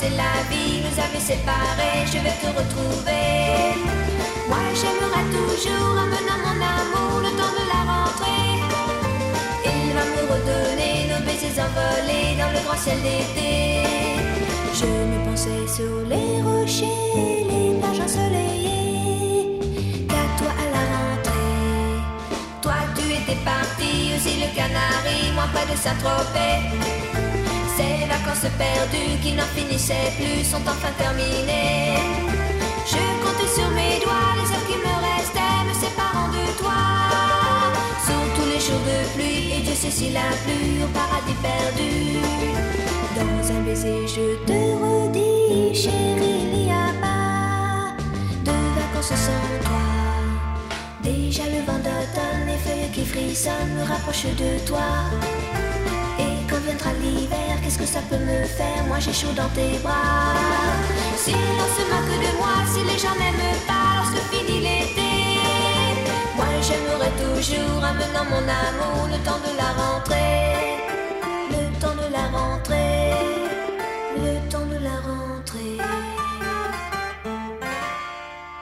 c'est la vie nous avait séparés, je vais te retrouver. Moi j'aimerais toujours amener mon amour le temps de la rentrée. Il va me redonner nos baisers envolés dans le grand ciel d'été. Je me pensais sur les rochers, les plages ensoleillées. Qu'à toi à la rentrée. Toi tu étais parti aussi le canari, moi pas de Saint-Tropez. Ces vacances perdues qui n'en finissaient plus sont enfin terminées. Je comptais sur mes doigts les heures qui me restaient me séparant de toi. Sous tous les jours de pluie, et Dieu sait s'il a plu au paradis perdu. Dans un baiser, je te redis, chérie, il n'y a pas de vacances sans toi. Déjà le vent d'automne, les feuilles qui frissonnent me rapprochent de toi viendra l'hiver, qu'est-ce que ça peut me faire? Moi j'ai chaud dans tes bras. Si l'on se moque de moi, si les gens n'aiment pas lorsque finit l'été, moi j'aimerais toujours amenant mon amour le temps de la rentrée. Le temps de la rentrée. Le temps de la rentrée.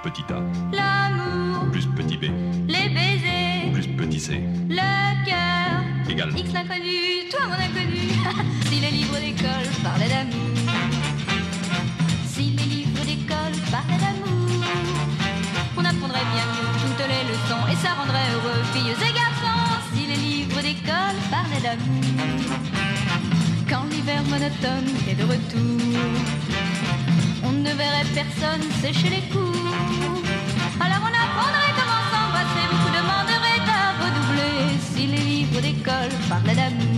Petit A. L'amour. Plus petit B. Les baisers. Plus petit C. Le cœur. Égal. X l'inconnu, toi mon inconnu. Si les livres d'école parlaient d'amour. Si les livres d'école parlaient d'amour. On apprendrait bien mieux toutes les leçons et ça rendrait heureux filles et garçons. Si les livres d'école parlaient d'amour. Quand l'hiver monotone est de retour. On ne verrait personne sécher les cours. Alors on apprendrait comment s'embrasser, beaucoup demanderaient à redoubler si les livres d'école parlaient d'amour.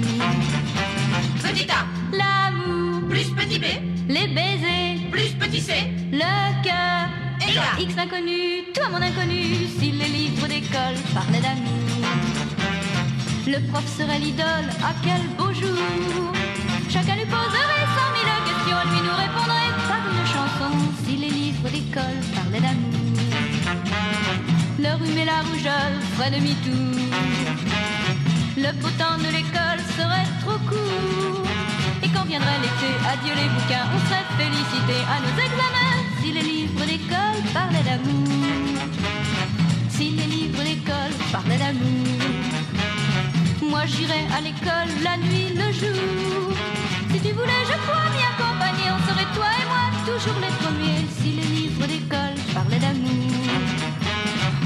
Petit A, L'amour, plus petit B, les baisers, plus petit C, le cœur, Égal. X inconnu, toi mon inconnu, si les livres d'école parlaient d'amour. Le prof serait l'idole, à quel beau jour. Chacun lui poserait cent mille questions, lui nous répondrait par une chanson, si les livres d'école parlaient d'amour. Le rhume et la rougeole feraient demi-tour. Le beau temps de l'école serait trop court. Et quand viendrait l'été, adieu les bouquins, on serait félicité à nos examens. Si les livres d'école parlaient d'amour. Si les livres d'école parlaient d'amour. Moi j'irais à l'école la nuit, le jour. Si tu voulais, je crois, m'y accompagner, on serait toi et moi toujours les premiers. Si les livres d'école parlaient d'amour.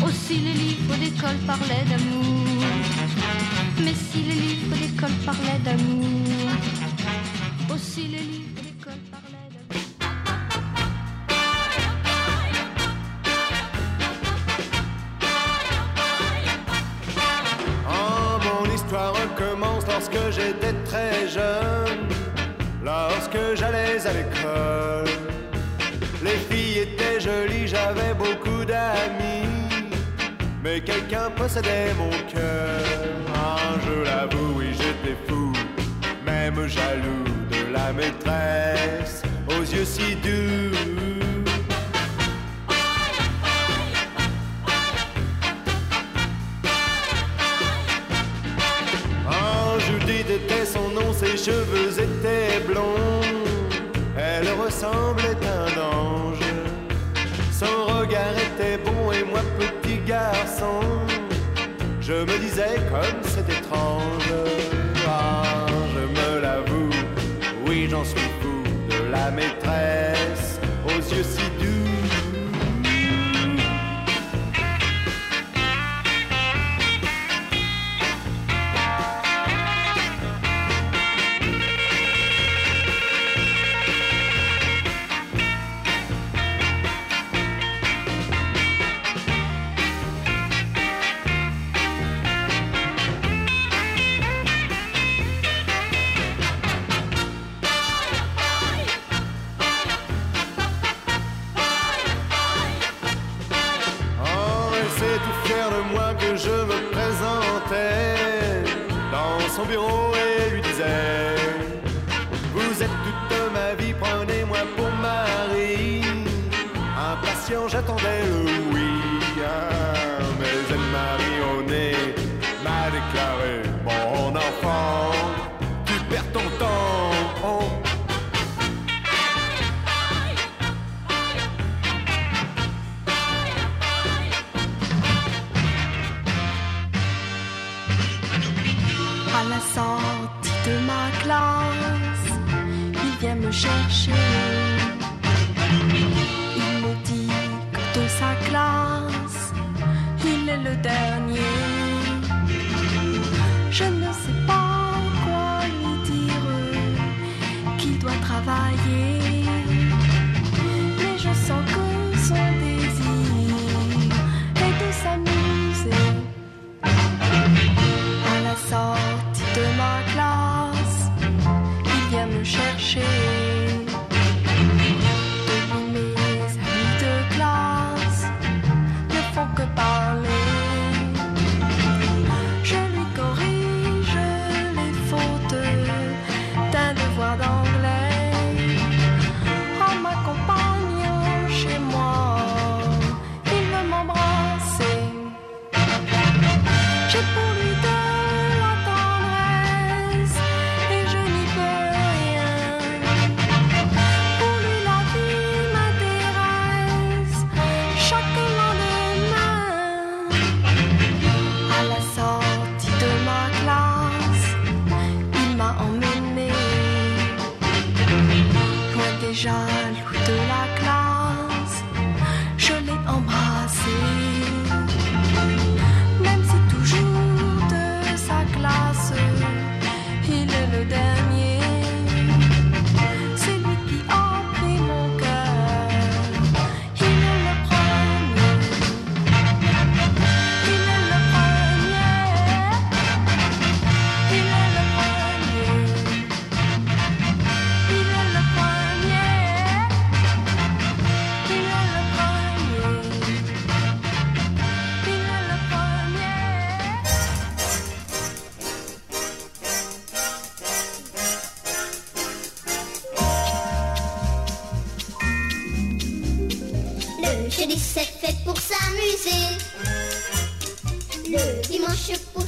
Aussi les livres d'école parlaient d'amour. Mais si les livres d'école parlaient d'amour. Aussi les livres d'école parlaient d'amour. Oh, mon histoire recommence lorsque j'étais très jeune, lorsque j'allais à l'école. Les filles étaient jolies, j'avais beaucoup d'amis, mais quelqu'un possédait mon cœur. Ah, je l'avoue, oui, j'étais fou, même jaloux de la maîtresse, aux yeux si doux. Je me disais comme c'est étrange. Ah, je me l'avoue, oui, j'en suis fou de la maîtresse aux yeux si doux. Le jeudi c'est fait pour s'amuser. Le dimanche pour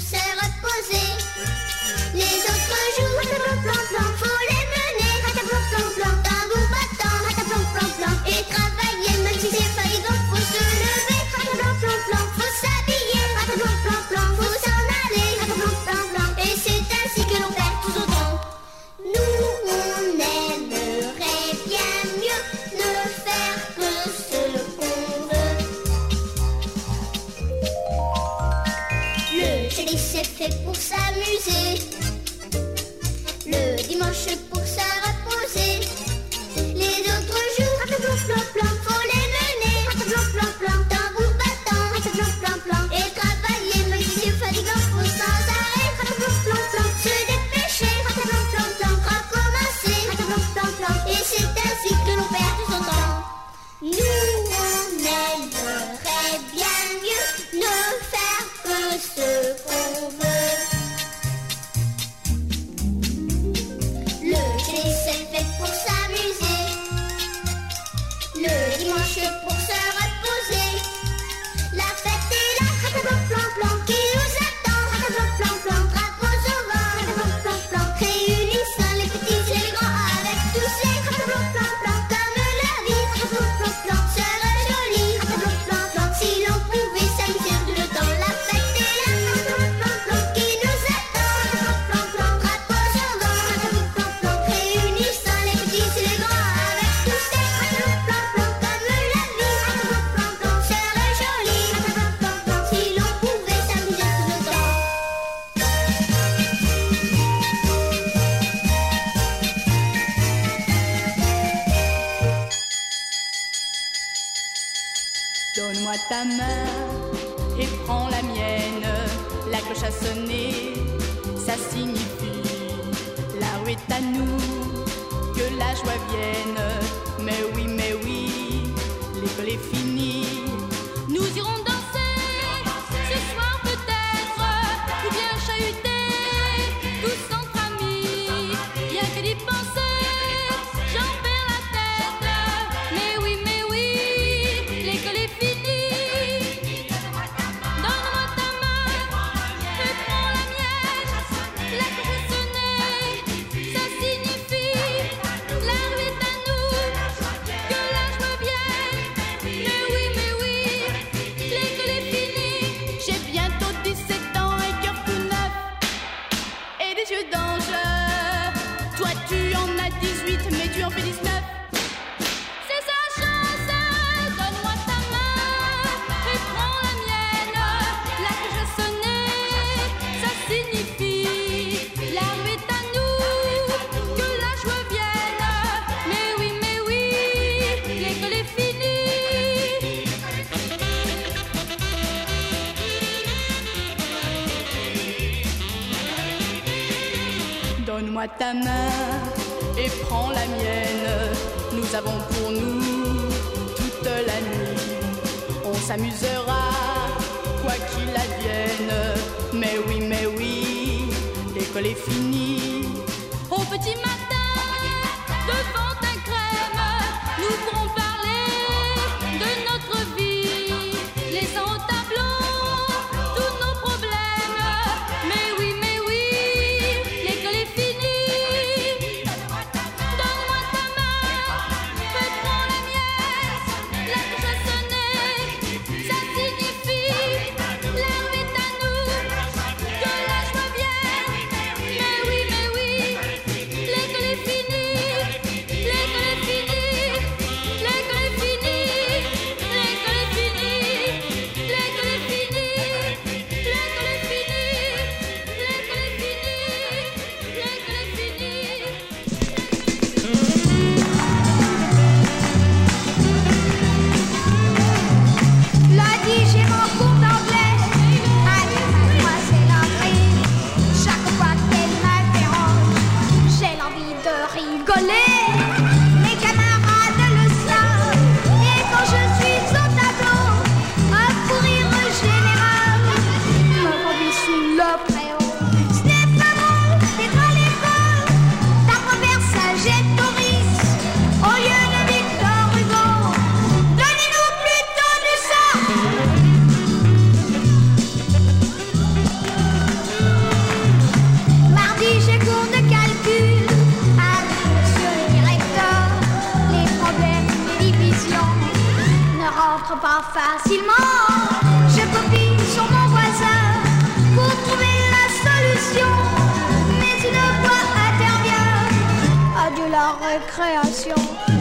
pour nous toute la nuit. On s'amusera, quoi qu'il advienne. Mais oui, mais oui, l'école est finie. Au petit matin. pas facilement. Je copie sur mon voisin pour trouver la solution. Mais une fois intervient. Adieu la récréation.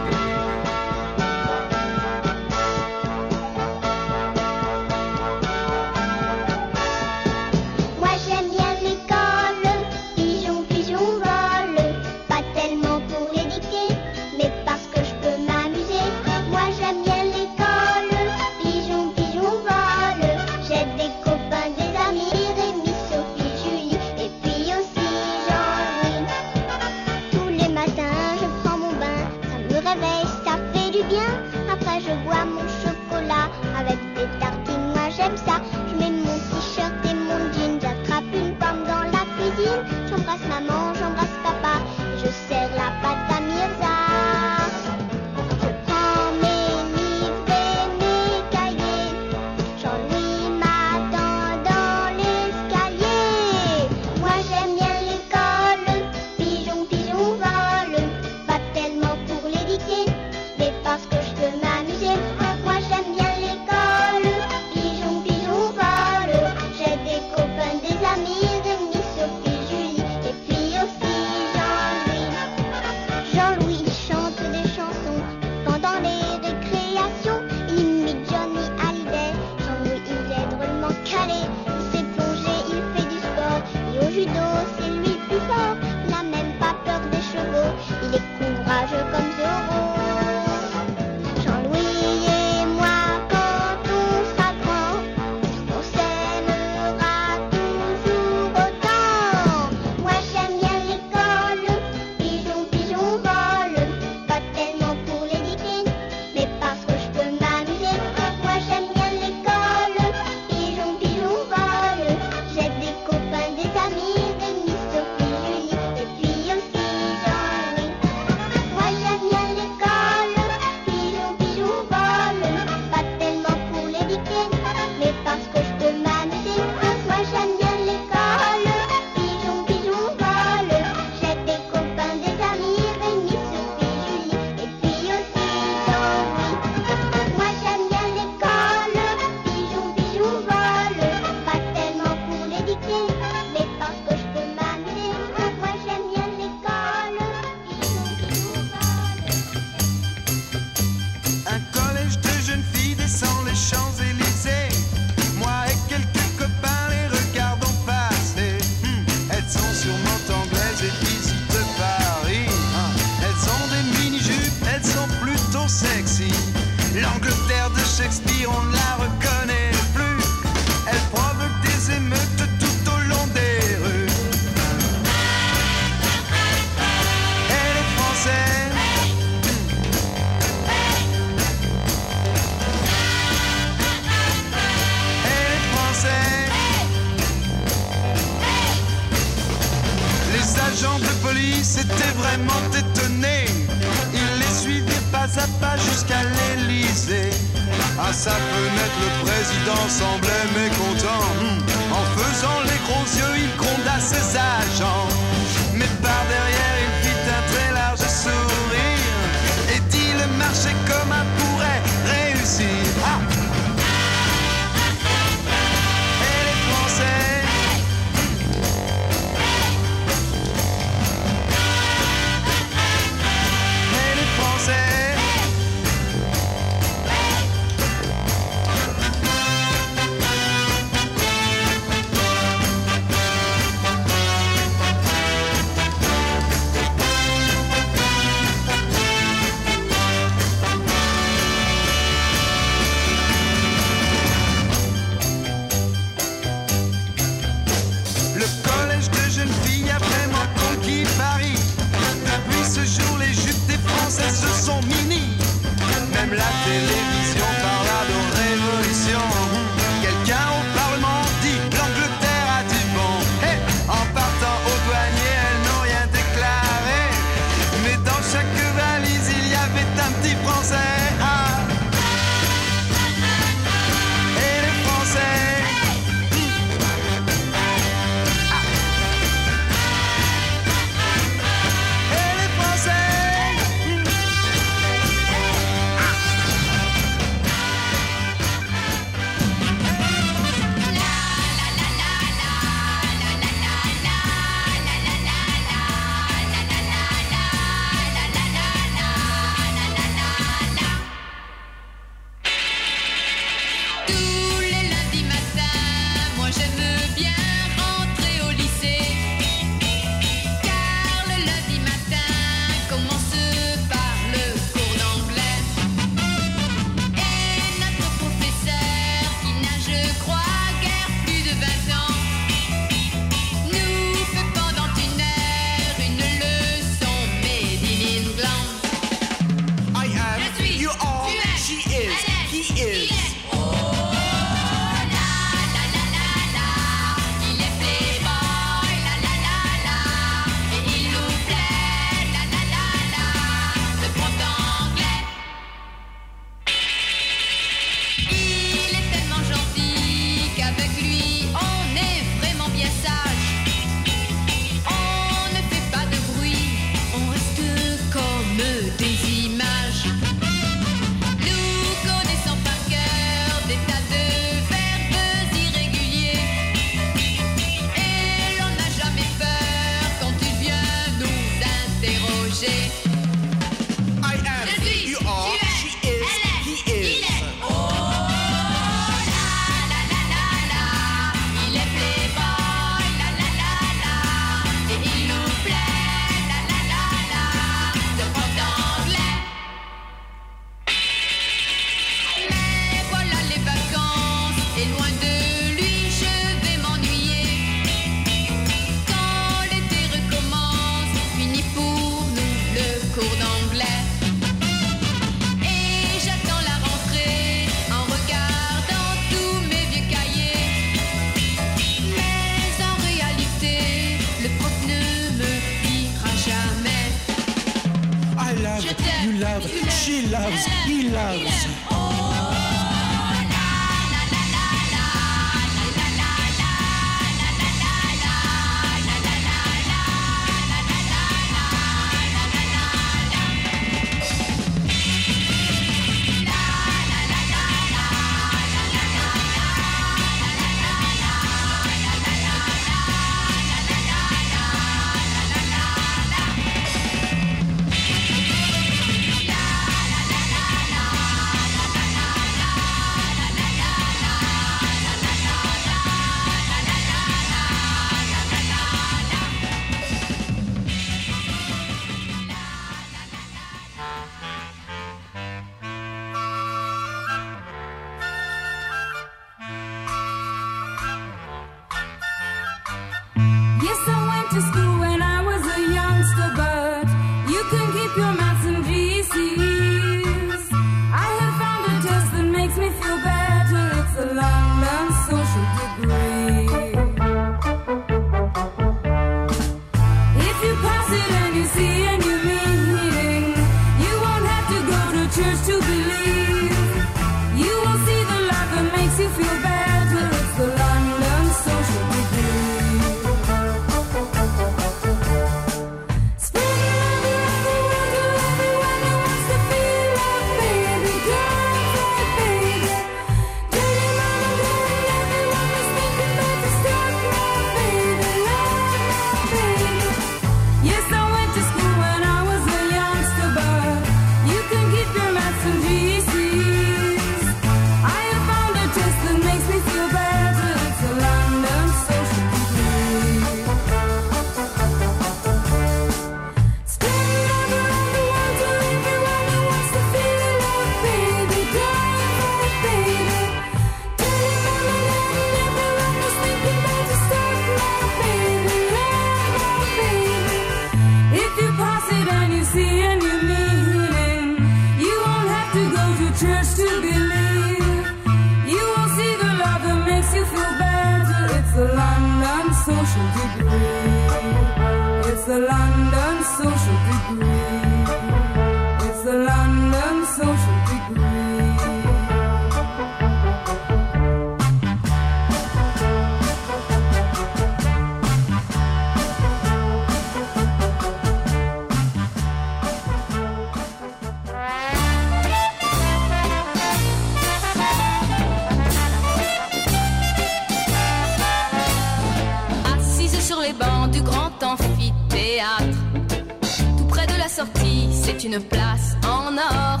C'est une place en or.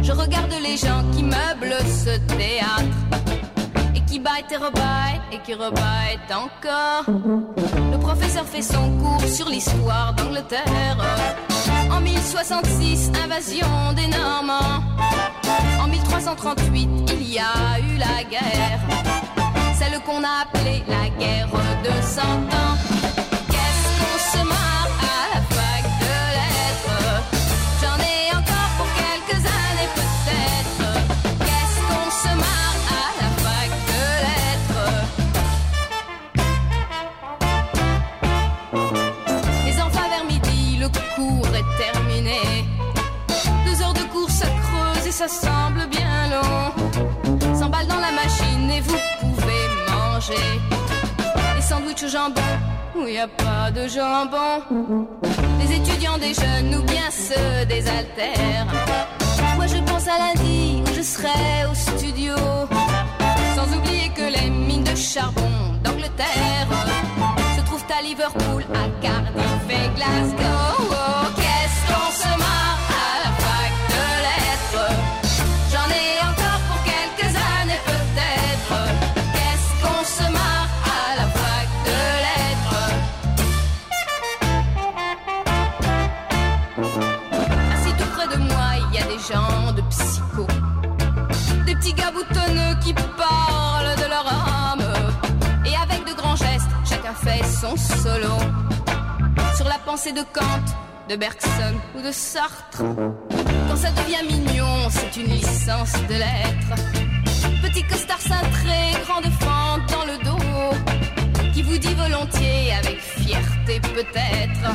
Je regarde les gens qui meublent ce théâtre. Et qui baillent et rebaillent et qui rebaillent encore. Le professeur fait son cours sur l'histoire d'Angleterre. En 1066, invasion des Normands. En 1338, il y a eu la guerre. Celle qu'on a appelée la guerre de cent ans. Qu'est-ce qu'on se marre ça semble bien long. 100 balles dans la machine et vous pouvez manger. Les sandwichs au jambon, où n'y a pas de jambon. Les étudiants des jeunes ou bien ceux des altères. Moi je pense à lundi où je serai au studio. Sans oublier que les mines de charbon d'Angleterre se trouvent à Liverpool, à Cardiff et Glasgow. Son solo. Sur la pensée de Kant, de Bergson ou de Sartre. Quand ça devient mignon, c'est une licence de lettres. Petit costard cintré, grande fente dans le dos. Qui vous dit volontiers, avec fierté peut-être.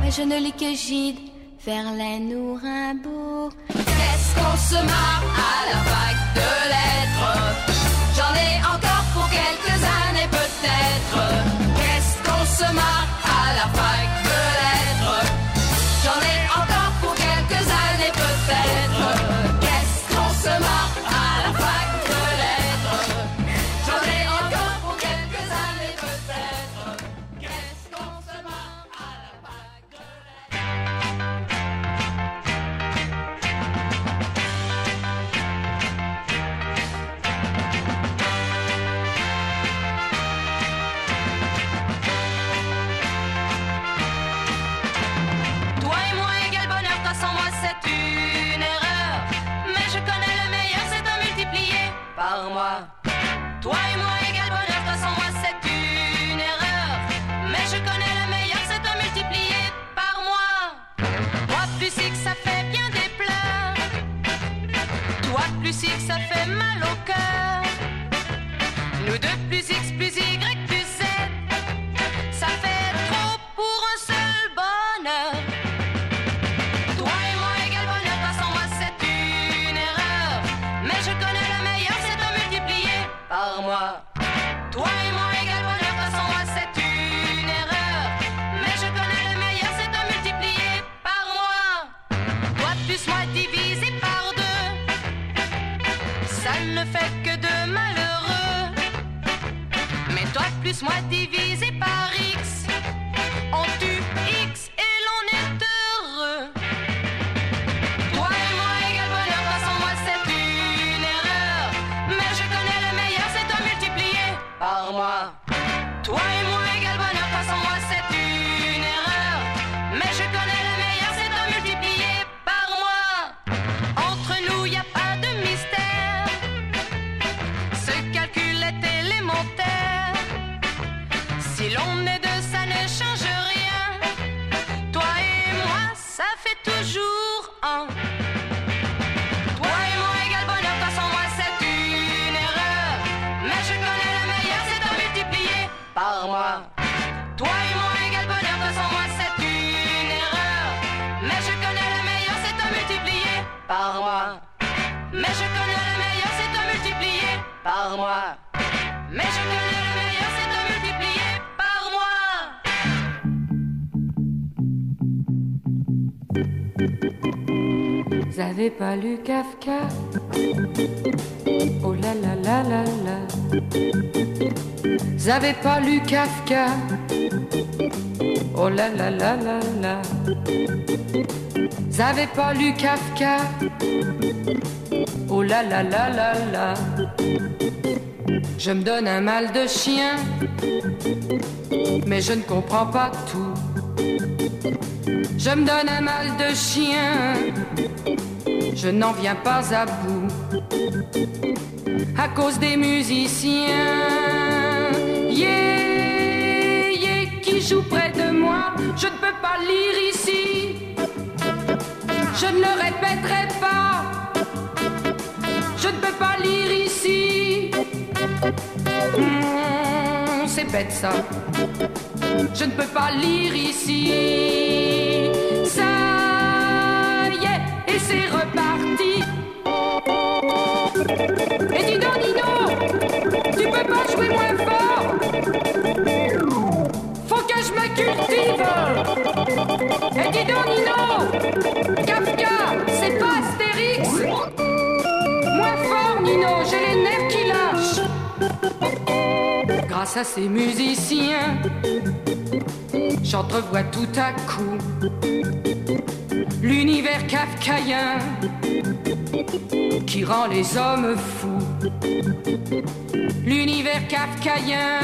Mais je ne lis que Gide, Verlaine ou Rimbaud. Qu'est-ce qu'on se marre à la fac de lettres? J'en ai encore pour quelques années peut-être. Qu'est-ce qu'on se toi Vous avez pas lu Kafka. Oh là là là là là Vous pas lu Kafka. Oh là là là là là Vous pas lu Kafka. Oh là là là là là Je me donne un mal de chien Mais je ne comprends pas tout. Je me donne un mal de chien, je n'en viens pas à bout. À cause des musiciens, yeah, yeah, qui jouent près de moi, je ne peux pas lire ici. Je ne le répéterai pas, je ne peux pas lire ici. Hmm, c'est bête ça. Je ne peux pas lire ici. C'est reparti. Et dis donc, Nino, tu peux pas jouer moins fort. Faut que je me cultive. Et dis donc, Nino, Kafka, c'est pas Astérix. Moins fort, Nino, j'ai les nerfs qui lâchent. Grâce à ces musiciens, j'entrevois tout à coup l'univers kafkaïen qui rend les hommes fous. L'univers kafkaïen.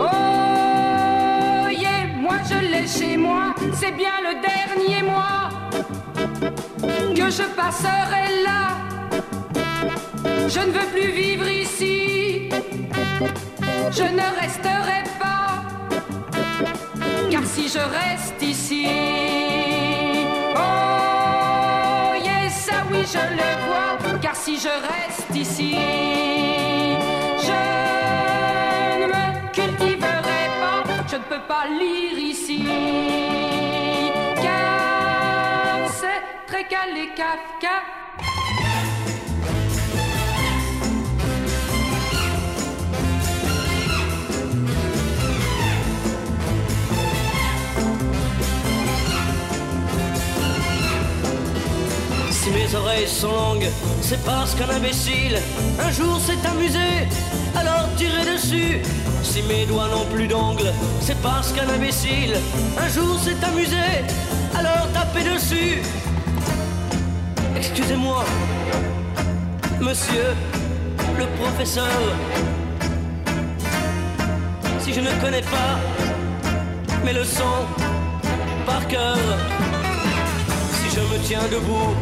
Oh yeah, moi je l'ai chez moi, c'est bien le dernier mois que je passerai là. Je ne veux plus vivre ici, je ne resterai pas, car si je reste ici, je le vois, car si je reste ici, je ne me cultiverai pas, je ne peux pas lire ici, car très calé Kafka. Sont longues, c'est parce qu'un imbécile un jour s'est amusé, alors tirez dessus. Si mes doigts n'ont plus d'ongles, c'est parce qu'un imbécile un jour s'est amusé, alors tapez dessus. Excusez-moi, monsieur le professeur, si je ne connais pas mes leçons par cœur. Si je me tiens debout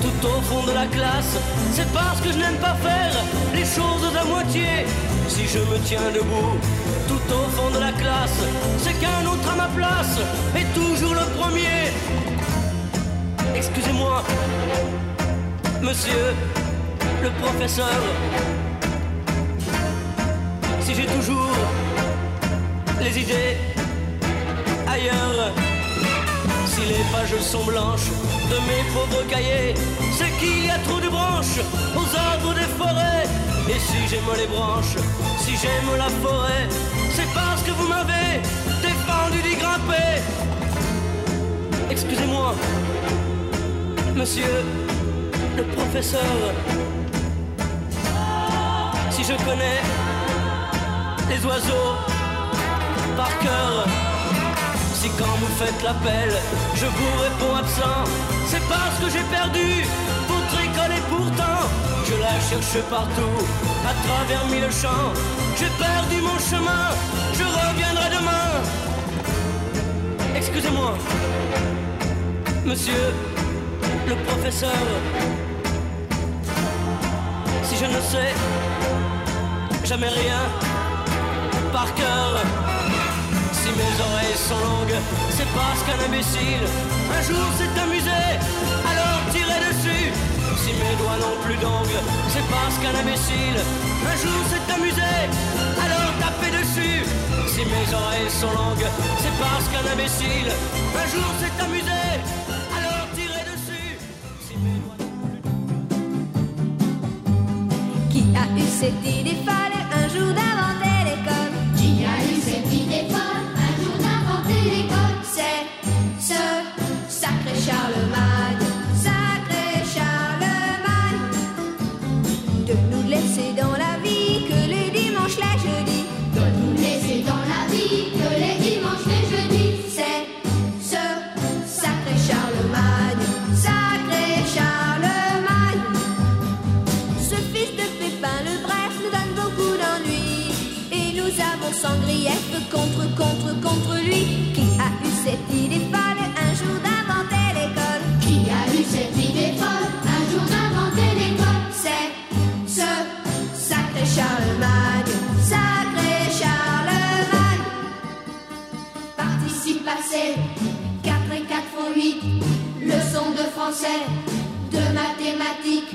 tout au fond de la classe, c'est parce que je n'aime pas faire les choses à moitié. Si je me tiens debout tout au fond de la classe, c'est qu'un autre à ma place est toujours le premier. Excusez-moi, monsieur le professeur, si j'ai toujours les idées ailleurs. Si les pages sont blanches de mes pauvres cahiers, c'est qu'il y a trop de branches aux arbres des forêts. Et si j'aime les branches, si j'aime la forêt, c'est parce que vous m'avez défendu d'y grimper. Excusez-moi, monsieur le professeur, si je connais les oiseaux par cœur. Si quand vous faites l'appel, je vous réponds absent, c'est parce que j'ai perdu votre école et pourtant je la cherche partout, à travers mille champs. J'ai perdu mon chemin, je reviendrai demain. Excusez-moi, monsieur le professeur, si je ne sais jamais rien par cœur. Si mes oreilles sont longues, c'est parce qu'un imbécile un jour s'est amusé, alors tirez dessus. Si mes doigts n'ont plus d'ongles, c'est parce qu'un imbécile un jour s'est amusé, alors tapez dessus. Si mes oreilles sont longues, c'est parce qu'un imbécile un jour s'est amusé, alors tirez dessus. Qui a eu cette idée folle un jour d'inventer Charlemagne, sacré Charlemagne, de nous laisser dans la vie que les dimanches, les jeudis. De nous laisser dans la vie que les dimanches, les jeudis C'est ce sacré Charlemagne, sacré Charlemagne. Ce fils de Pépin le Bref nous donne beaucoup d'ennuis. Et nous avons sans grief contre, contre, contre lui. Participe passé 4 et 4 font 8 Leçon de français De mathématiques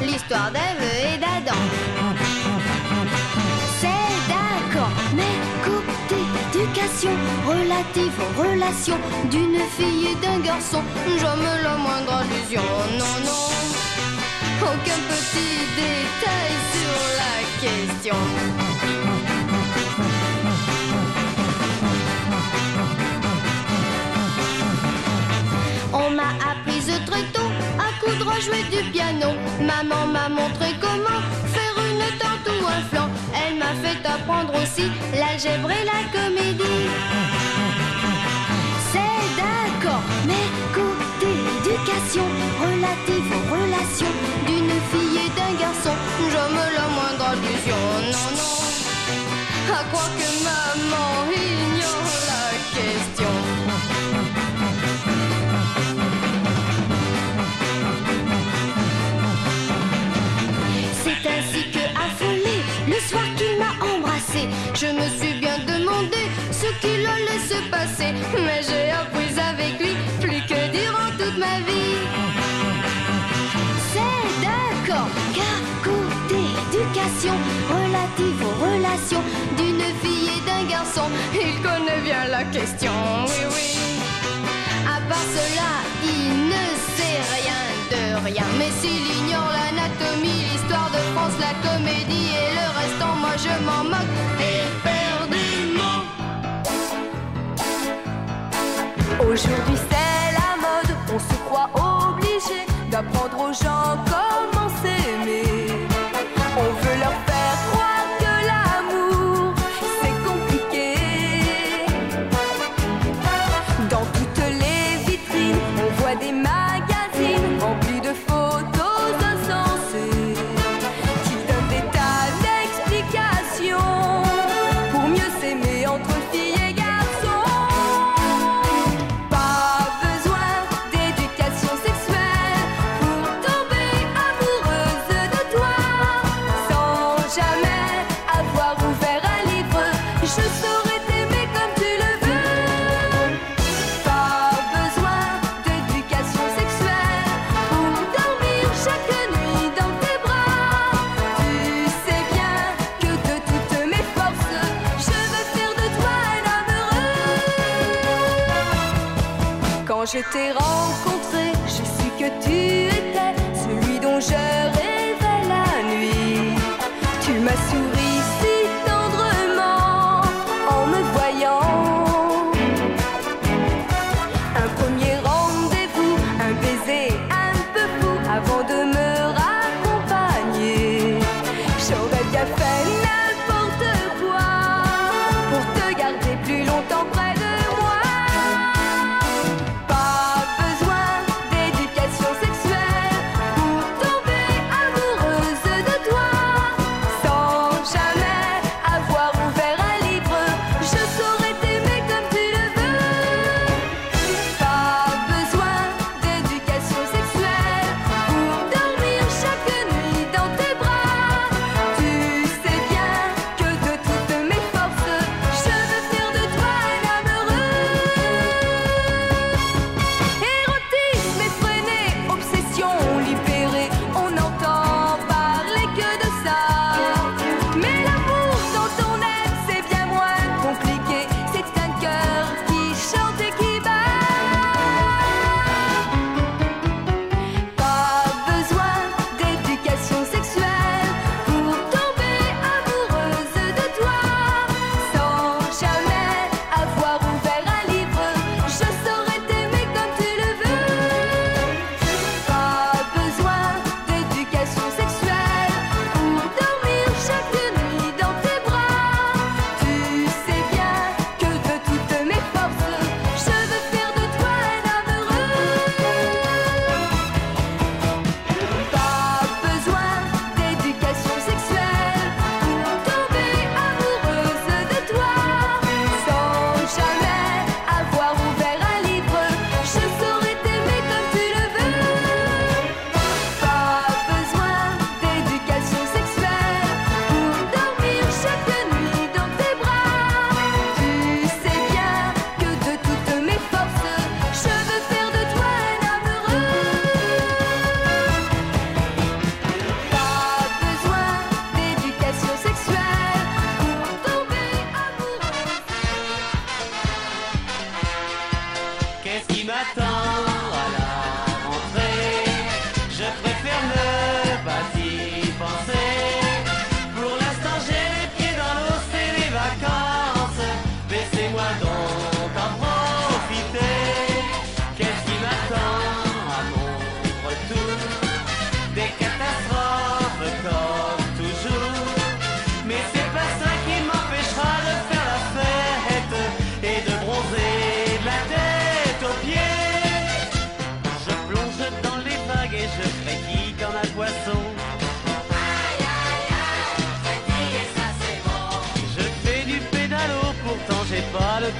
l'histoire d'Ève et d'Adam. C'est d'accord, mais côté éducation relative aux relations d'une fille et d'un garçon, jamais la moindre allusion. Non, non, aucun petit détail sur la question. On m'a apprise très tôt à coudre, jouer du piano. Maman m'a montré comment faire une tente ou un flanc. Elle m'a fait apprendre aussi l'algèbre et la comédie. C'est d'accord, mais côté éducation relative aux relations d'une fille et d'un garçon, jamais la moindre allusion. Non, non, à quoi que maman soir qu'il m'a embrassé, je me suis bien demandé ce qu'il allait se passer. Mais j'ai appris avec lui plus que durant toute ma vie. C'est d'accord, car côté éducation relative aux relations d'une fille et d'un garçon, il connaît bien la question. Oui, oui. À part cela, il ne sait rien de rien. Mais s'il ignore l'anatomie, l'histoire de France, la comédie et le je m'en moque éperdument. Aujourd'hui c'est la mode, on se croit obligé d'apprendre aux gens comment s'aimer.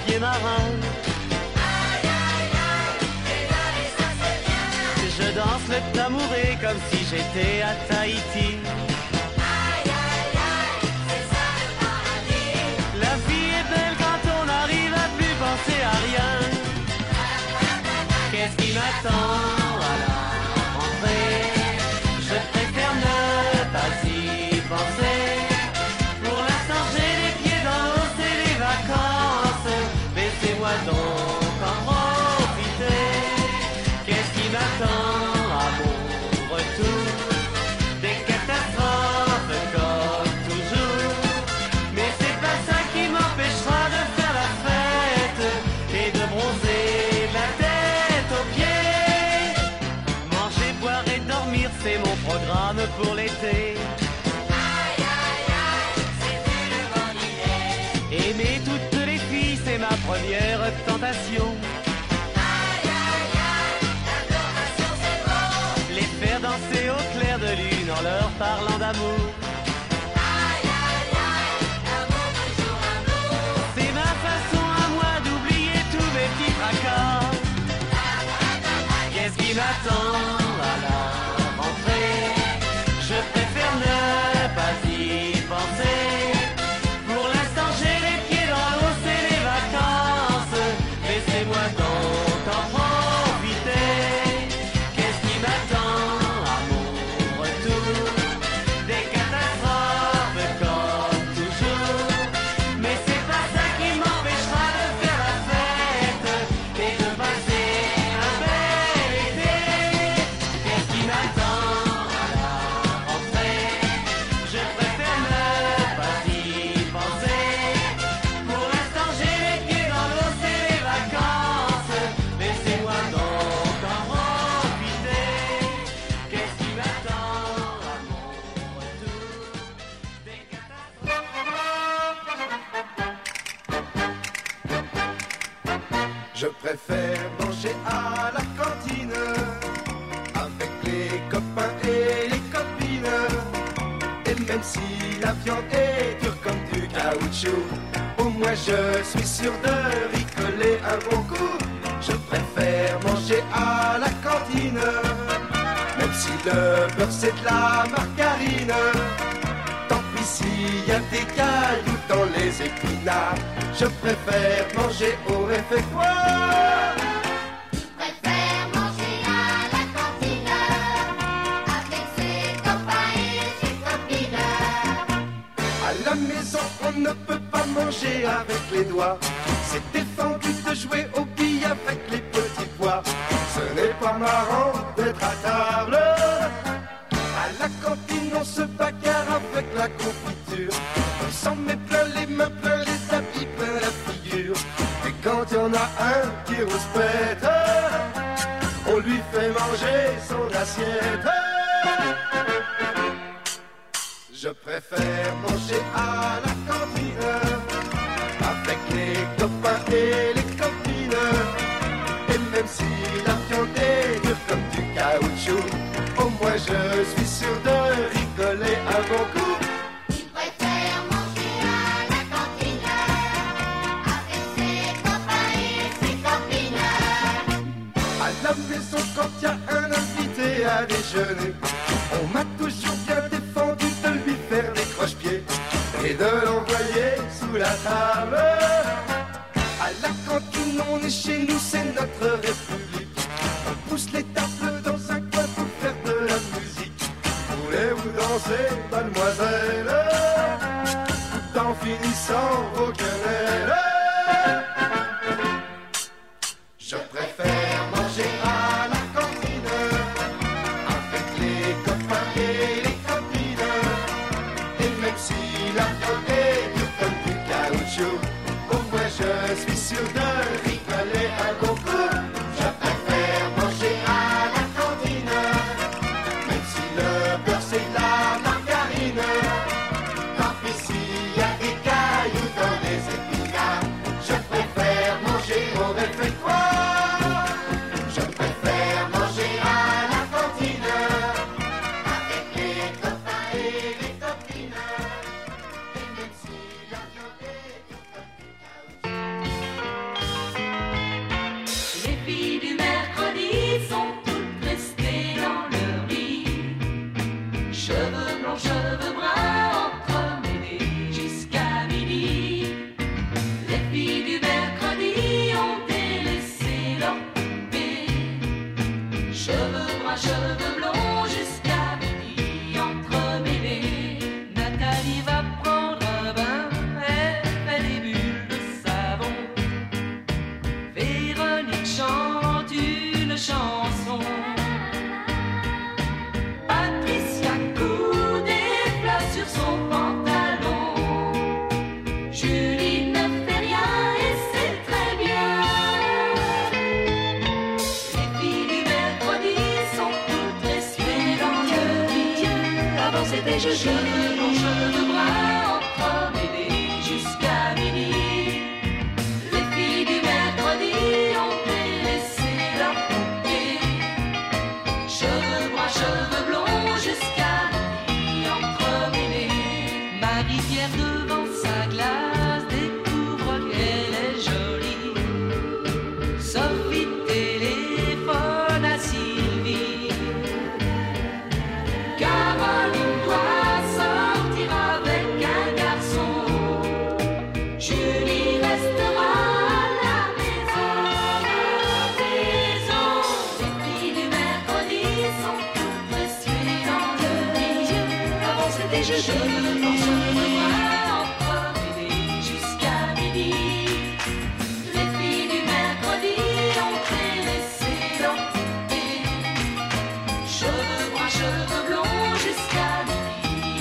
Pied marin. Je danse le tamouré comme si j'étais à Tahiti. La vie est belle quand on arrive à plus penser à rien. Qu'est-ce qui m'attend? Aimer toutes les filles, c'est ma première tentation. Les faire danser au clair de lune en leur parlant d'amour. C'est ma façon à moi d'oublier tous mes petits tracas. Qu'est-ce qui m'attend? Et quand y en a un qui rouspète, on lui fait manger son assiette. Je préfère manger à la cantine avec les copains et les copines. Et même si la viande est dure comme du caoutchouc, au moins je suis sûr de rigoler un bon coup. Quand y a un invité à déjeuner, on m'a toujours bien défendu de lui faire des croche-pieds et de l'envoyer sous la table. À la cantine, on est chez nous, c'est notre république. On pousse les tables dans un coin pour faire de la musique. Voulez-vous danser, mademoiselle? Tout en finissant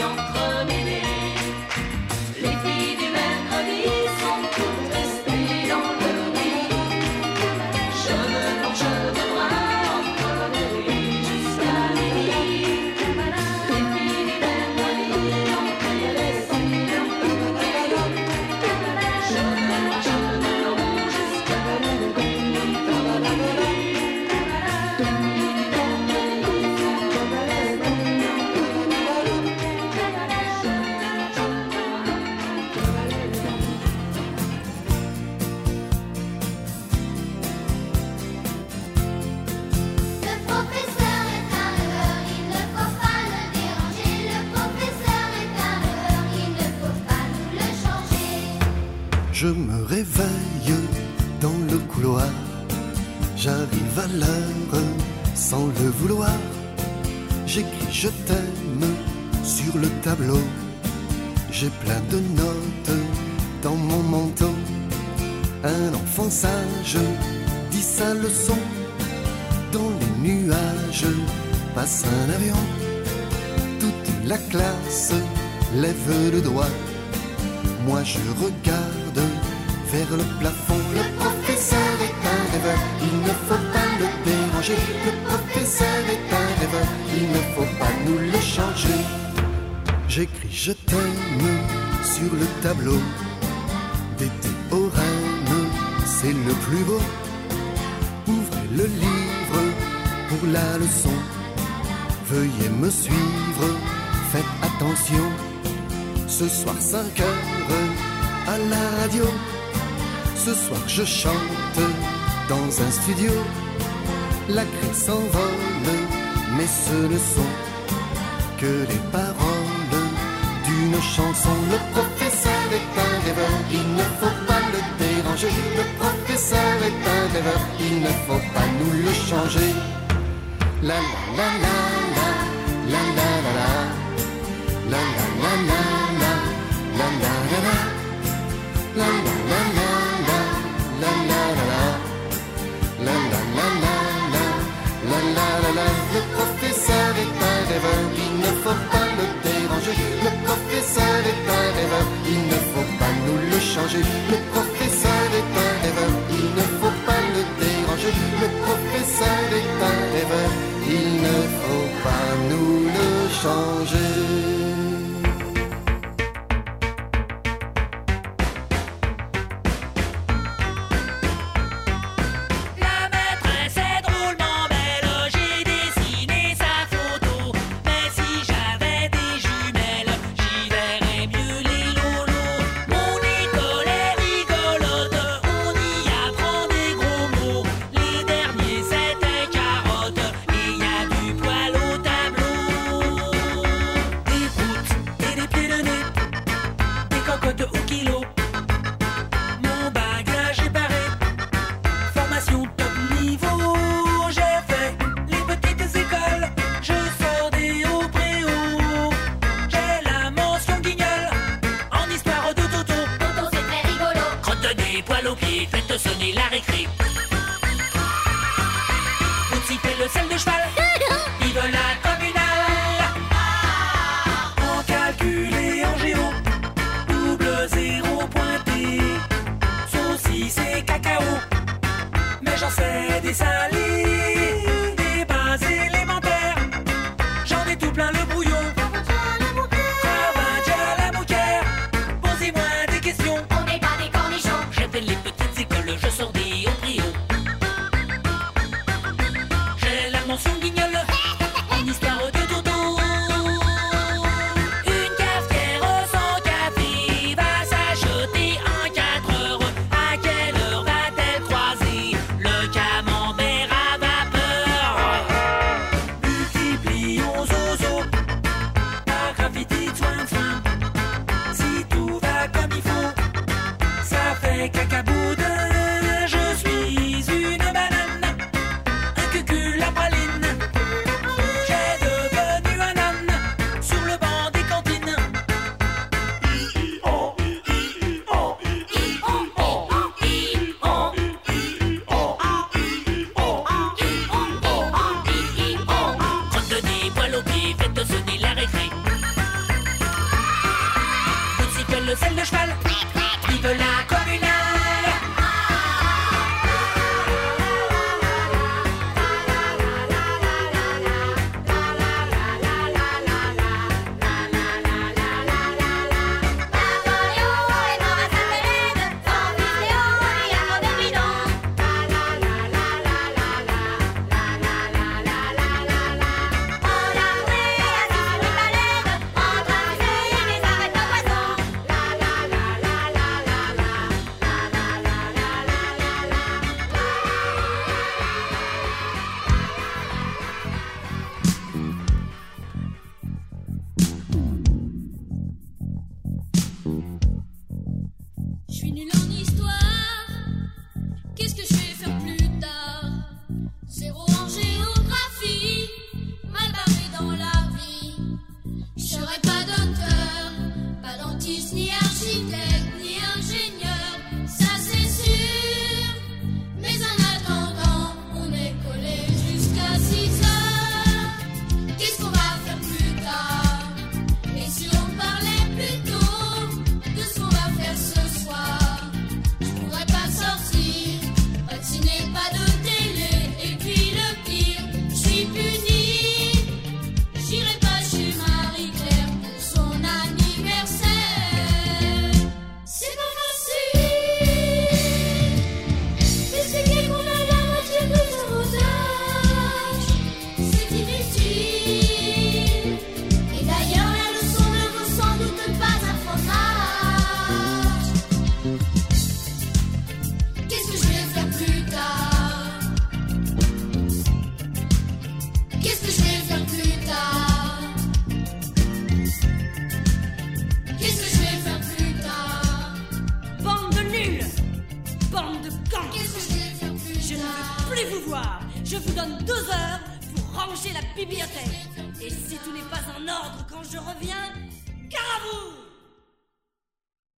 永恒。je t'aime sur le tableau. J'ai plein de 5 heures à la radio. Ce soir je chante dans un studio. La grille s'envole, mais ce ne sont que les paroles d'une chanson. Le professeur est un rêveur, il ne faut pas le déranger. Le professeur est un rêveur, il ne faut pas nous le changer. La la la la la. Le professeur est un il ne faut pas le déranger. Le professeur est un il ne faut pas nous le changer. Le professeur est il ne faut pas le déranger. Le professeur est il ne faut pas nous le changer. Sally, Sally.